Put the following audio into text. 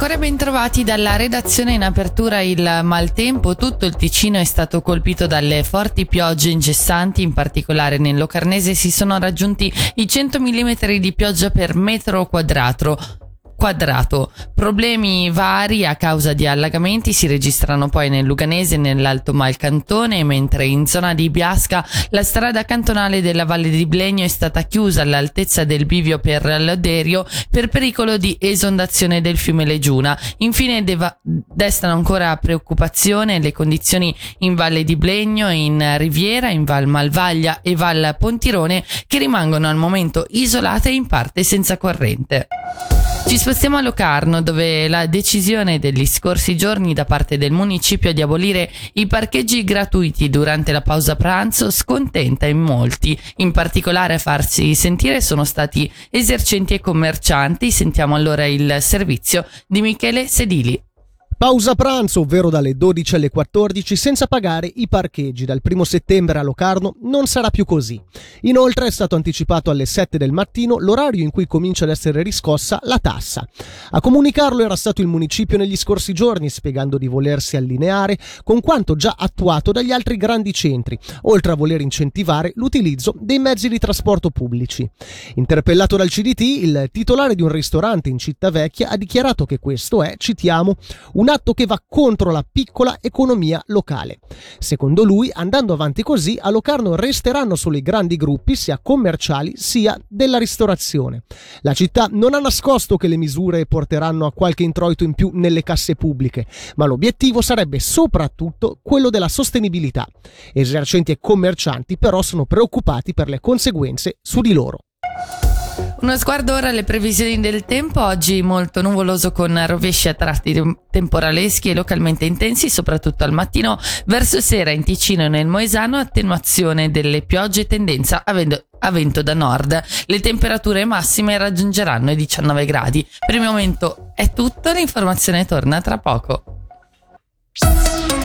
ancora ben trovati dalla redazione in apertura il maltempo. Tutto il Ticino è stato colpito dalle forti piogge incessanti, in particolare nel Locarnese si sono raggiunti i 100 mm di pioggia per metro quadrato quadrato. Problemi vari a causa di allagamenti si registrano poi nel Luganese e nell'Alto Malcantone, mentre in zona di Biasca la strada cantonale della Valle di Blegno è stata chiusa all'altezza del bivio per Loderio per pericolo di esondazione del fiume Legiuna. Infine deva- destano ancora preoccupazione le condizioni in Valle di Blegno, in Riviera, in Val Malvaglia e Val Pontirone che rimangono al momento isolate e in parte senza corrente. Ci spostiamo a Locarno, dove la decisione degli scorsi giorni da parte del municipio di abolire i parcheggi gratuiti durante la pausa pranzo scontenta in molti. In particolare a farsi sentire sono stati esercenti e commercianti. Sentiamo allora il servizio di Michele Sedili. Pausa pranzo, ovvero dalle 12 alle 14, senza pagare i parcheggi. Dal 1 settembre a Locarno non sarà più così. Inoltre è stato anticipato alle 7 del mattino l'orario in cui comincia ad essere riscossa la tassa. A comunicarlo era stato il municipio negli scorsi giorni, spiegando di volersi allineare con quanto già attuato dagli altri grandi centri, oltre a voler incentivare l'utilizzo dei mezzi di trasporto pubblici. Interpellato dal CDT, il titolare di un ristorante in Città Vecchia ha dichiarato che questo è, citiamo, un un atto che va contro la piccola economia locale. Secondo lui, andando avanti così, a Locarno resteranno solo i grandi gruppi, sia commerciali sia della ristorazione. La città non ha nascosto che le misure porteranno a qualche introito in più nelle casse pubbliche, ma l'obiettivo sarebbe soprattutto quello della sostenibilità. Esercenti e commercianti però sono preoccupati per le conseguenze su di loro. Uno sguardo ora alle previsioni del tempo, oggi molto nuvoloso con rovesci a tratti temporaleschi e localmente intensi, soprattutto al mattino, verso sera in Ticino e nel Moesano attenuazione delle piogge e tendenza a, a vento da nord. Le temperature massime raggiungeranno i 19 gradi. Per il momento è tutto, l'informazione torna tra poco.